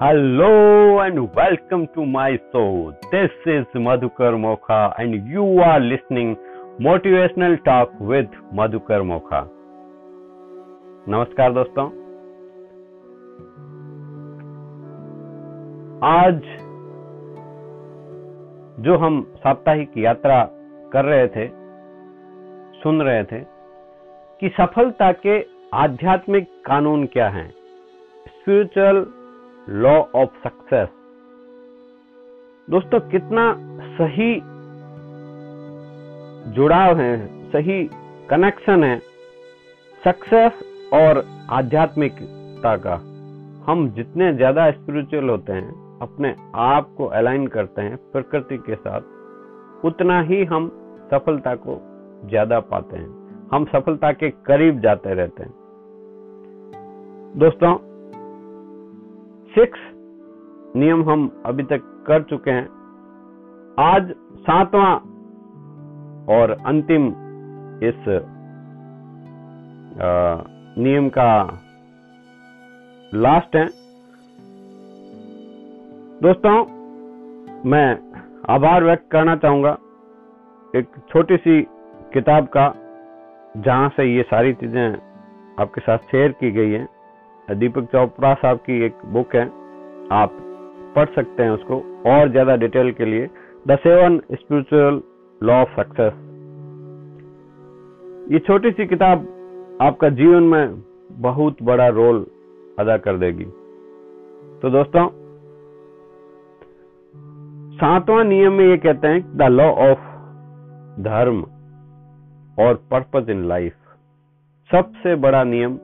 Hello and welcome to my show. This is Madhukar Mokha and you are listening Motivational Talk with Madhukar Mokha. नमस्कार दोस्तों आज जो हम साप्ताहिक यात्रा कर रहे थे सुन रहे थे कि सफलता के आध्यात्मिक कानून क्या हैं स्पिरिचुअल लॉ ऑफ़ सक्सेस। दोस्तों, कितना सही जुड़ाव है, सही कनेक्शन है सक्सेस और आध्यात्मिकता का। हम जितने ज़्यादा स्पिरिचुअल होते हैं, अपने आप को अलाइन करते हैं प्रकृति के साथ, उतना ही हम सफलता को ज़्यादा पाते हैं। हम सफलता के करीब जाते रहते हैं। दोस्तों सिक्स नियम हम अभी तक कर चुके हैं। आज सातवां और अंतिम इस नियम का लास्ट है। दोस्तों, मैं आभार व्यक्त करना चाहूँगा एक छोटी सी किताब का, जहाँ से ये सारी चीज़ें आपके साथ शेयर की गई है। दीपक चोपड़ा साहब की एक बुक है। आप पढ़ सकते हैं उसको और ज़्यादा डिटेल के लिए। The seven spiritual law of success ये छोटी सी किताब आपका जीवन में बहुत बड़ा रोल अदा कर देगी। तो दोस्तों, सातवां नियम में ये कहते हैं द लॉ ऑफ़ धर्म और पर्पज इन लाइफ सबसे बड़ा नियम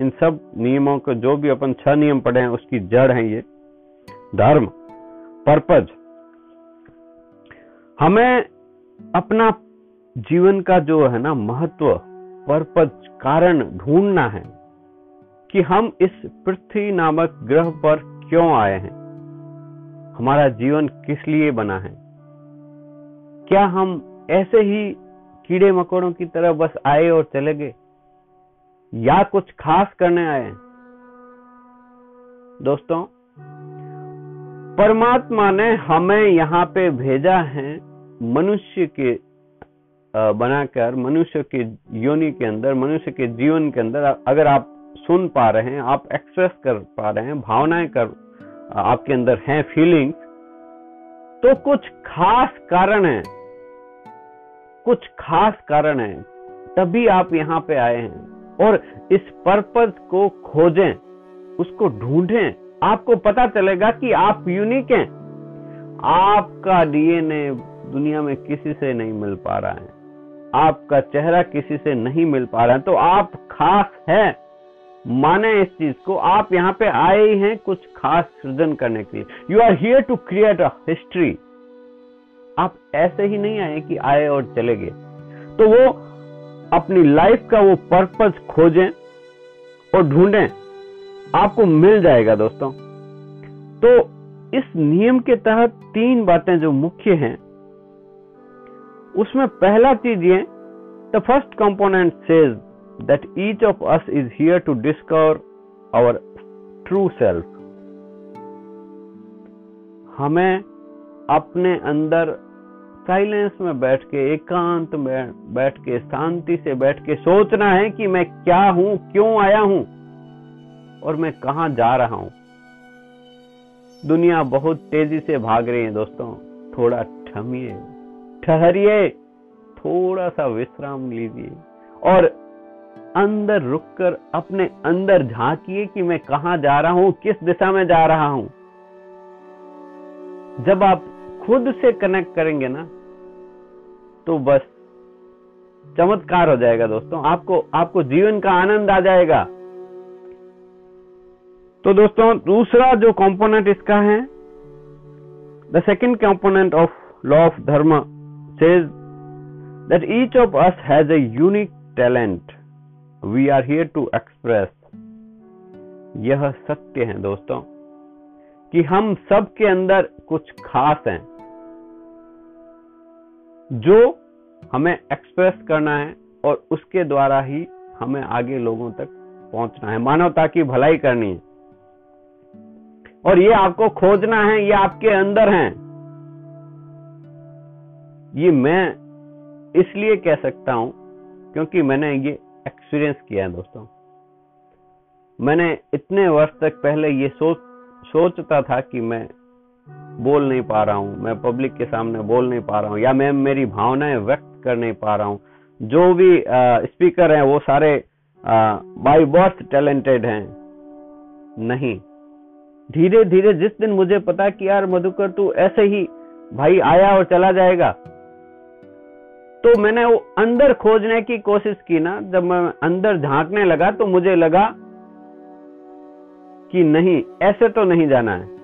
इन सब नियमों को जो भी अपन छह नियम पढ़े हैं, उसकी जड़ है ये। धर्म, पर्पज। हमें अपना जीवन का जो है ना महत्व, पर्पज, कारण ढूंढना है कि हम इस पृथ्वी नामक ग्रह पर क्यों आए हैं? हमारा जीवन किस लिए बना है? क्या हम ऐसे ही कीड़े मकोड़ों की तरह बस आए और चले गए? या कुछ खास करने आए दोस्तों, परमात्मा ने हमें यहाँ पे भेजा है मनुष्य के बनाकर, मनुष्य के योनि के अंदर, मनुष्य के जीवन के अंदर। अगर आप सुन पा रहे हैं, आप एक्सप्रेस कर पा रहे हैं, भावनाएँ कर आपके अंदर हैं फीलिंग्स तो कुछ खास कारण है। कुछ खास कारण है। तभी आप यहाँ पे आए हैं। और इस पर्पज को खोजें, उसको ढूंढें, आपको पता चलेगा कि आप यूनिक हैं। आपका डीएनए दुनिया में किसी से नहीं मिल पा रहा है। आपका चेहरा किसी से नहीं मिल पा रहा है। तो आप खास हैं। माने इस चीज़ को, आप यहाँ पे आए ही हैं कुछ खास सृजन करने के लिए। You are here to create a history आप ऐसे ही नहीं आए कि आए और चले गए। तो वो अपनी लाइफ का वो पर्पज खोजें और ढूंढें। आपको मिल जाएगा दोस्तों। तो इस नियम के तहत तीन बातें जो मुख्य हैं, उसमें पहला चीज़ ये the first component says that each of us is here to discover our true self हमें अपने अंदर साइलेंस में बैठ के, एकांत में बैठ के, शांति से बैठ के सोचना है कि मैं क्या हूँ, क्यों आया हूँ और मैं कहा जा रहा हूँ। दुनिया बहुत तेज़ी से भाग रही है दोस्तों। थोड़ा ठमिए, ठहरिए, थोड़ा सा विश्राम लीजिए और अंदर रुककर अपने अंदर झांकिए कि मैं कहा जा रहा हूँ, किस दिशा में जा रहा हूँ। जब आप खुद से कनेक्ट करेंगे ना तो बस। चमत्कार हो जाएगा दोस्तों। आपको आपको जीवन का आनंद आ जाएगा। तो दोस्तों, दूसरा जो कंपोनेंट इसका है the second component of law of dharma says that each of us has a unique talent we are here to express यह सत्य है दोस्तों, कि हम सब के अंदर कुछ खास हैं। जो हमें एक्सप्रेस करना है और उसके द्वारा ही हमें आगे लोगों तक पहुँचना है। मानवता की भलाई करनी है। और ये आपको खोजना है, ये आपके अंदर है। ये मैं इसलिए कह सकता हूँ क्योंकि मैंने ये एक्सपीरियंस किया है दोस्तों। मैंने इतने वर्ष तक पहले ये सोच, सोचता था कि मैं बोल नहीं पा रहा हूँ, मैं पब्लिक के सामने बोल नहीं पा रहा हूँ, या मैं मेरी भावनाएँ व्यक्त कर नहीं पा रहा हूँ, जो भी स्पीकर हैं, वो सारे बाई बर्थ टैलेंटेड हैं। नहीं। धीरे धीरे जिस दिन मुझे पता कि यार मधुकर तू ऐसे ही भाई आया और चला जाएगा तो मैंने वो अंदर खोजने की कोशिश की ना, जब मैं अंदर झांकने लगा तो मुझे लगा कि नहीं, ऐसे तो नहीं जाना है।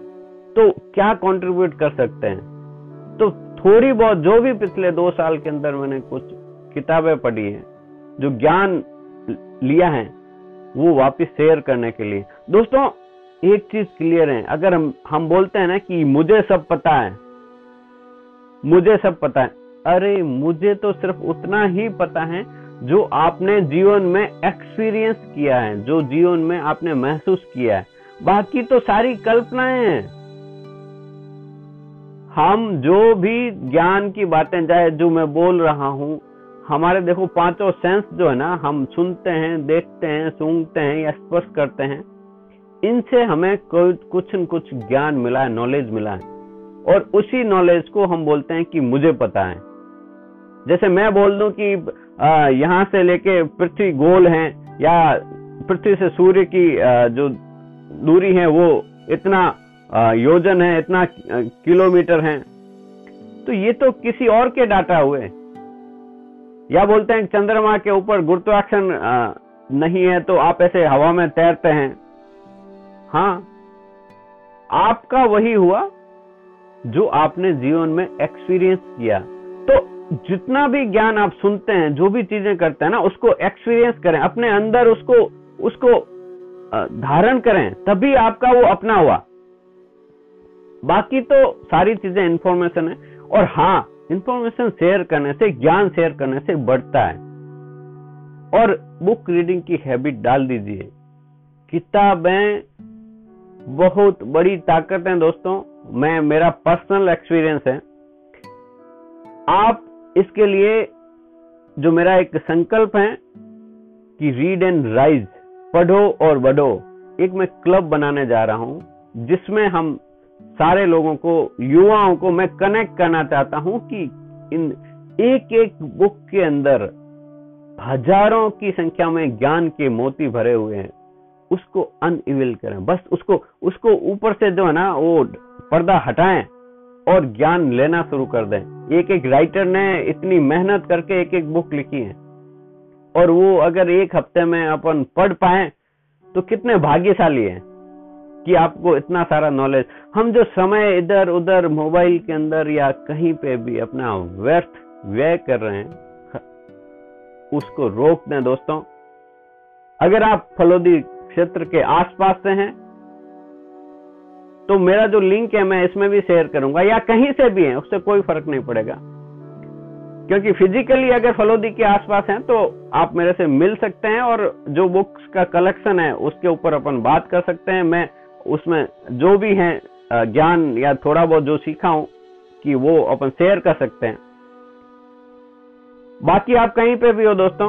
तो क्या कंट्रीब्यूट कर सकते हैं? तो थोड़ी बहुत जो भी पिछले दो साल के अंदर मैंने कुछ किताबें पढ़ी हैं, जो ज्ञान लिया है, वो वापस शेयर करने के लिए। दोस्तों, एक चीज़ क्लियर है। अगर हम हम बोलते हैं ना कि मुझे सब पता है, मुझे सब पता है। अरे, मुझे तो सिर्फ़ उतना ही पता है जो आपने जीवन में एक्सपीरियंस किया है, जो जीवन में आपने महसूस किया है। बाकी तो सारी कल्पनाएँ हैं। हम जो भी ज्ञान की बातें, चाहे जो मैं बोल रहा हूँ, हमारे देखो पाँचों सेंस जो है ना, हम सुनते हैं, देखते हैं, सूंघते हैं या स्पर्श करते हैं, इनसे हमें कुछ न कुछ ज्ञान मिला है नॉलेज मिला है। और उसी नॉलेज को हम बोलते हैं कि मुझे पता है। जैसे मैं बोल दूँ कि यहाँ से लेके पृथ्वी गोल है, या पृथ्वी से सूर्य की जो दूरी है, वो इतना योजन है, इतना किलोमीटर है। तो ये तो किसी और के डाटा हुए। या बोलते हैं चंद्रमा के ऊपर गुरुत्वाकर्षण नहीं है तो आप ऐसे हवा में तैरते हैं। हाँ आपका वही हुआ जो आपने जीवन में एक्सपीरियंस किया। तो जितना भी ज्ञान आप सुनते हैं, जो भी चीज़ें करते हैं ना, उसको एक्सपीरियंस करें, अपने अंदर उसको उसको धारण करें, तभी आपका वो अपना हुआ। बाकी तो सारी चीज़ें इंफॉर्मेशन है। और हाँ इंफॉर्मेशन शेयर करने से, ज्ञान शेयर करने से बढ़ता है। और बुक रीडिंग की हैबिट डाल दीजिए। किताबें बहुत बड़ी ताकत है दोस्तों। मैं, मेरा पर्सनल एक्सपीरियंस है। आप इसके लिए जो मेरा एक संकल्प है कि रीड एंड राइज पढ़ो और बढ़ो, एक मैं क्लब बनाने जा रहा हूँ, जिसमें हम सारे लोगों को, युवाओं को मैं कनेक्ट करना चाहता हूँ कि इन एक एक बुक के अंदर हज़ारों की संख्या में ज्ञान के मोती भरे हुए हैं। उसको अनइविल करें। बस उसको उसको ऊपर से जो है ना, वो पर्दा हटाएँ और ज्ञान लेना शुरू कर दें। एक एक राइटर ने इतनी मेहनत करके एक एक बुक लिखी है। और वो अगर एक हफ़्ते में अपन पढ़ पाए तो कितने भाग्यशाली हैं। कि आपको इतना सारा नॉलेज हम जो समय इधर उधर मोबाइल के अंदर या कहीं पे भी अपना व्यर्थ व्यय कर रहे हैं, उसको रोक दें दोस्तों। अगर आप फलोदी क्षेत्र के आसपास से हैं तो मेरा जो लिंक है, मैं इसमें भी शेयर करूँगा। या कहीं से भी है, उससे कोई फ़र्क नहीं पड़ेगा। क्योंकि फिजिकली अगर फलोदी के आसपास हैं तो आप मेरे से मिल सकते हैं और जो बुक्स का कलेक्शन है, उसके ऊपर अपन बात कर सकते हैं। मैं उसमें जो भी है ज्ञान या थोड़ा बहुत जो सीखा हूँ कि वो अपन शेयर कर सकते हैं। बाकी आप कहीं पे भी हो दोस्तों,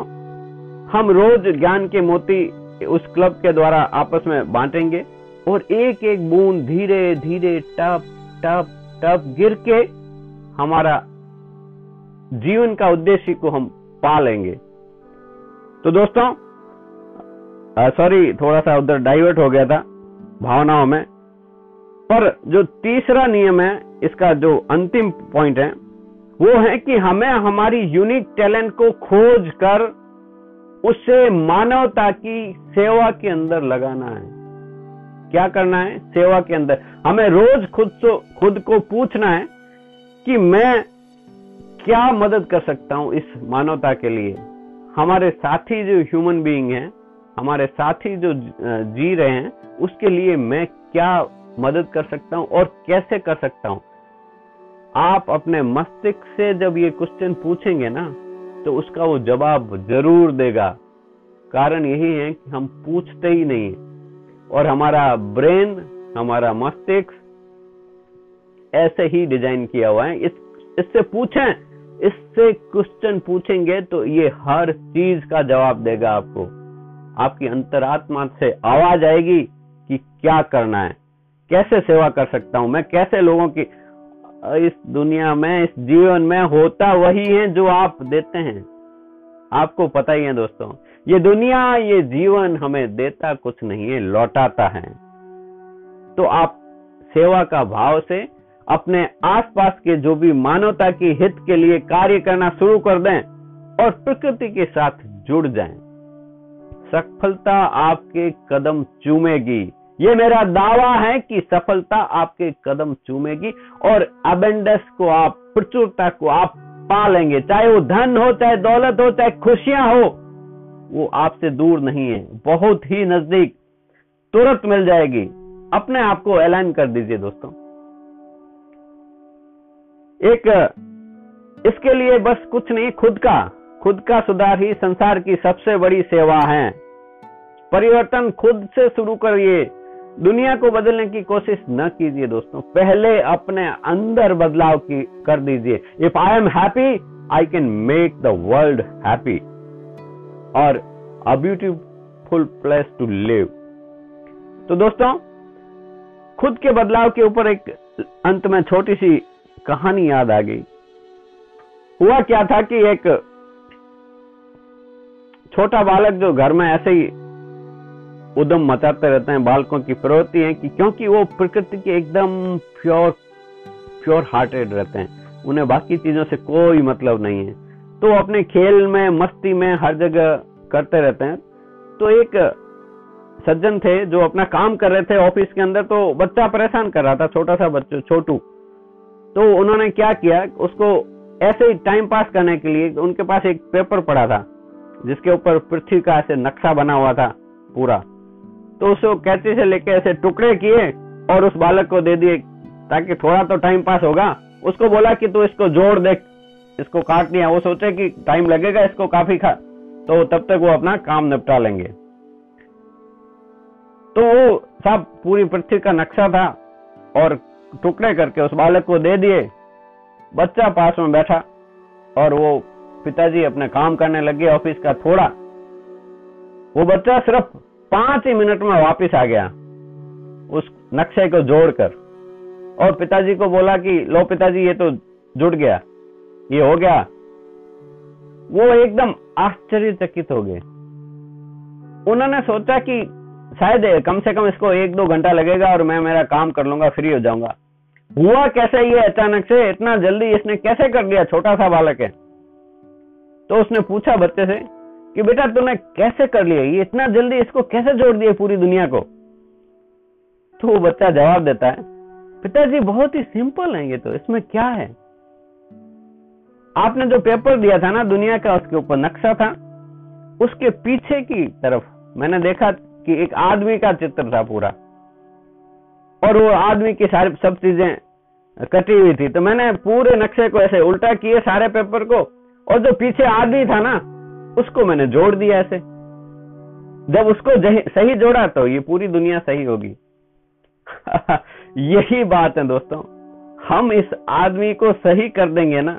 हम रोज ज्ञान के मोती उस क्लब के द्वारा आपस में बांटेंगे और एक एक बूंद धीरे धीरे, टप टप टप गिर के हमारा जीवन का उद्देश्य को हम पा लेंगे तो दोस्तों सॉरी थोड़ा सा उधर डाइवर्ट हो गया था। भावनाओं में। पर जो तीसरा नियम है, इसका जो अंतिम पॉइंट है, वो है कि हमें हमारी यूनिक टैलेंट को खोज कर उसे मानवता की सेवा के अंदर लगाना है। क्या करना है? सेवा के अंदर। हमें रोज खुद से, खुद को पूछना है कि मैं क्या मदद कर सकता हूँ इस मानवता के लिए। हमारे साथी जो ह्यूमन बीइंग हैं, हमारे साथी जो जी रहे हैं उसके लिए मैं क्या मदद कर सकता हूँ और कैसे कर सकता हूँ? आप अपने मस्तिष्क से जब ये क्वेश्चन पूछेंगे ना तो उसका वो जवाब ज़रूर देगा। कारण यही है कि हम पूछते ही नहीं और हमारा ब्रेन, हमारा मस्तिष्क ऐसे ही डिज़ाइन किया हुआ है। इस, इससे पूछें, इससे क्वेश्चन पूछेंगे तो ये हर चीज़ का जवाब देगा आपको। आपकी अंतरात्मा से आवाज़ आएगी। कि क्या करना है? कैसे सेवा कर सकता हूँ मैं? कैसे लोगों की, इस दुनिया में, इस जीवन में होता वही है जो आप देते हैं? आपको पता ही है दोस्तों, ये दुनिया, ये जीवन हमें देता कुछ नहीं है, लौटाता है। तो आप सेवा का भाव से अपने आसपास के जो भी मानवता की हित के लिए कार्य करना शुरू कर दें और प्रकृति के साथ जुड़ जाएँ। सफलता आपके कदम चूमेगी। ये मेरा दावा है कि सफलता आपके कदम चूमेगी और अबेंडस को आप, प्रचुरता को आप पा लेंगे चाहे वो धन हो, चाहे दौलत हो, चाहे खुशियाँ हो, वो आपसे दूर नहीं है। बहुत ही नज़दीक तुरंत मिल जाएगी। अपने आप को ऐलान कर दीजिए दोस्तों। एक, इसके लिए बस कुछ नहीं, खुद का खुद का सुधार ही संसार की सबसे बड़ी सेवा है। परिवर्तन खुद से शुरू करिए। दुनिया को बदलने की कोशिश न कीजिए दोस्तों। पहले अपने अंदर बदलाव की कर दीजिए। If I am happy I can make the world happy और a beautiful place to live तो दोस्तों, खुद के बदलाव के ऊपर एक अंत में छोटी सी कहानी याद आ गई। हुआ क्या था कि एक छोटा बालक जो घर में ऐसे ही उदम मचाते रहते हैं, बालकों की प्रवृत्ति है कि क्योंकि वो प्रकृति के एकदम प्योर प्योर हार्टेड रहते हैं। उन्हें बाकी चीज़ों से कोई मतलब नहीं है। तो अपने खेल में, मस्ती में हर जगह करते रहते हैं। तो एक सज्जन थे जो अपना काम कर रहे थे ऑफ़िस के अंदर तो बच्चा परेशान कर रहा था छोटा सा बच्चा, छोटू। तो उन्होंने क्या किया, उसको ऐसे ही टाइम पास करने के लिए उनके पास एक पेपर पड़ा था, जिसके ऊपर पृथ्वी का ऐसे नक्शा बना हुआ था, पूरा। तो उसको कैचे से लेके ऐसे टुकड़े किए और उस बालक को दे दिए, ताकि थोड़ा तो टाइम पास होगा। उसको बोला कि तू इसको जोड़ देख, इसको काट दिया। वो सोचे कि टाइम लगेगा इसको काफ़ी खा तो तब तक वो अपना काम निपटा लेंगे। तो वो सब पूरी पृथ्वी का नक्शा था और टुकड़े करके उस बालक को दे दिए। बच्चा पास में बैठा और वो पिताजी अपने काम करने लगे, ऑफ़िस का थोड़ा। वो बच्चा सिर्फ़ पाँच ही मिनट में वापस आ गया उस नक्शे को जोड़कर। और पिताजी को बोला कि, लो पिताजी, ये तो जुड़ गया। ये हो गया। वो एकदम आश्चर्यचकित हो गए। उन्होंने सोचा कि शायद कम से कम इसको एक दो घंटा लगेगा और मैं मेरा काम कर लूँगा, फ्री हो जाऊँगा। हुआ कैसे ये अचानक से? इतना जल्दी इसने कैसे कर दिया छोटा सा बालक है। तो उसने पूछा बच्चे से कि बेटा तूने कैसे कर लिया? ये इतना जल्दी इसको कैसे जोड़ दिया पूरी दुनिया को? तो वो बच्चा जवाब देता है, पिताजी बहुत ही सिंपल है ये तो इसमें क्या है? आपने जो पेपर दिया था ना, दुनिया का उसके ऊपर नक्शा था, उसके पीछे की तरफ़ मैंने देखा कि एक आदमी का चित्र था पूरा, और वो आदमी की सारी सब चीज़ें कटी हुई थी। तो मैंने पूरे नक्शे को ऐसे उल्टा किए सारे पेपर को, और जो पीछे आदमी था ना उसको मैंने जोड़ दिया ऐसे। जब उसको सही जोड़ा तो ये पूरी दुनिया सही होगी। यही बात है दोस्तों। हम इस आदमी को सही कर देंगे ना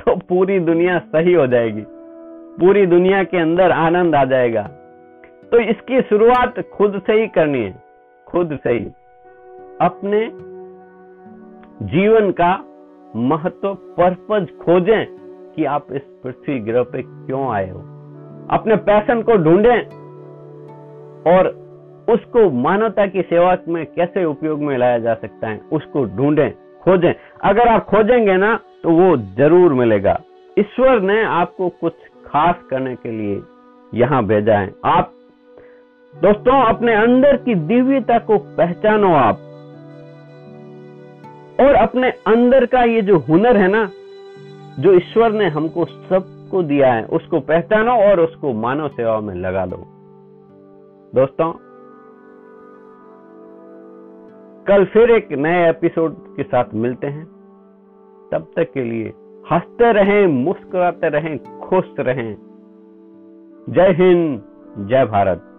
तो पूरी दुनिया सही हो जाएगी। पूरी दुनिया के अंदर आनंद आ जाएगा। तो इसकी शुरुआत खुद से ही करनी है। खुद से ही। अपने जीवन का महत्व पर्पज खोजें कि आप इस पृथ्वी ग्रह पे क्यों आए हो। अपने पैशन को ढूंढें और उसको मानवता की सेवा में कैसे उपयोग में लाया जा सकता है, उसको ढूंढें, खोजें। अगर आप खोजेंगे ना तो वो ज़रूर मिलेगा। ईश्वर ने आपको कुछ खास करने के लिए यहाँ भेजा है। आप, दोस्तों, अपने अंदर की दिव्यता को पहचानो आप। और अपने अंदर का ये जो हुनर है ना, जो ईश्वर ने हमको सबको दिया है, उसको पहचानो और उसको मानव सेवा में लगा दो। दोस्तों, कल फिर एक नए एपिसोड के साथ मिलते हैं। तब तक के लिए हँसते रहें, मुस्कुराते रहें, खुश रहें। जय हिंद, जय भारत।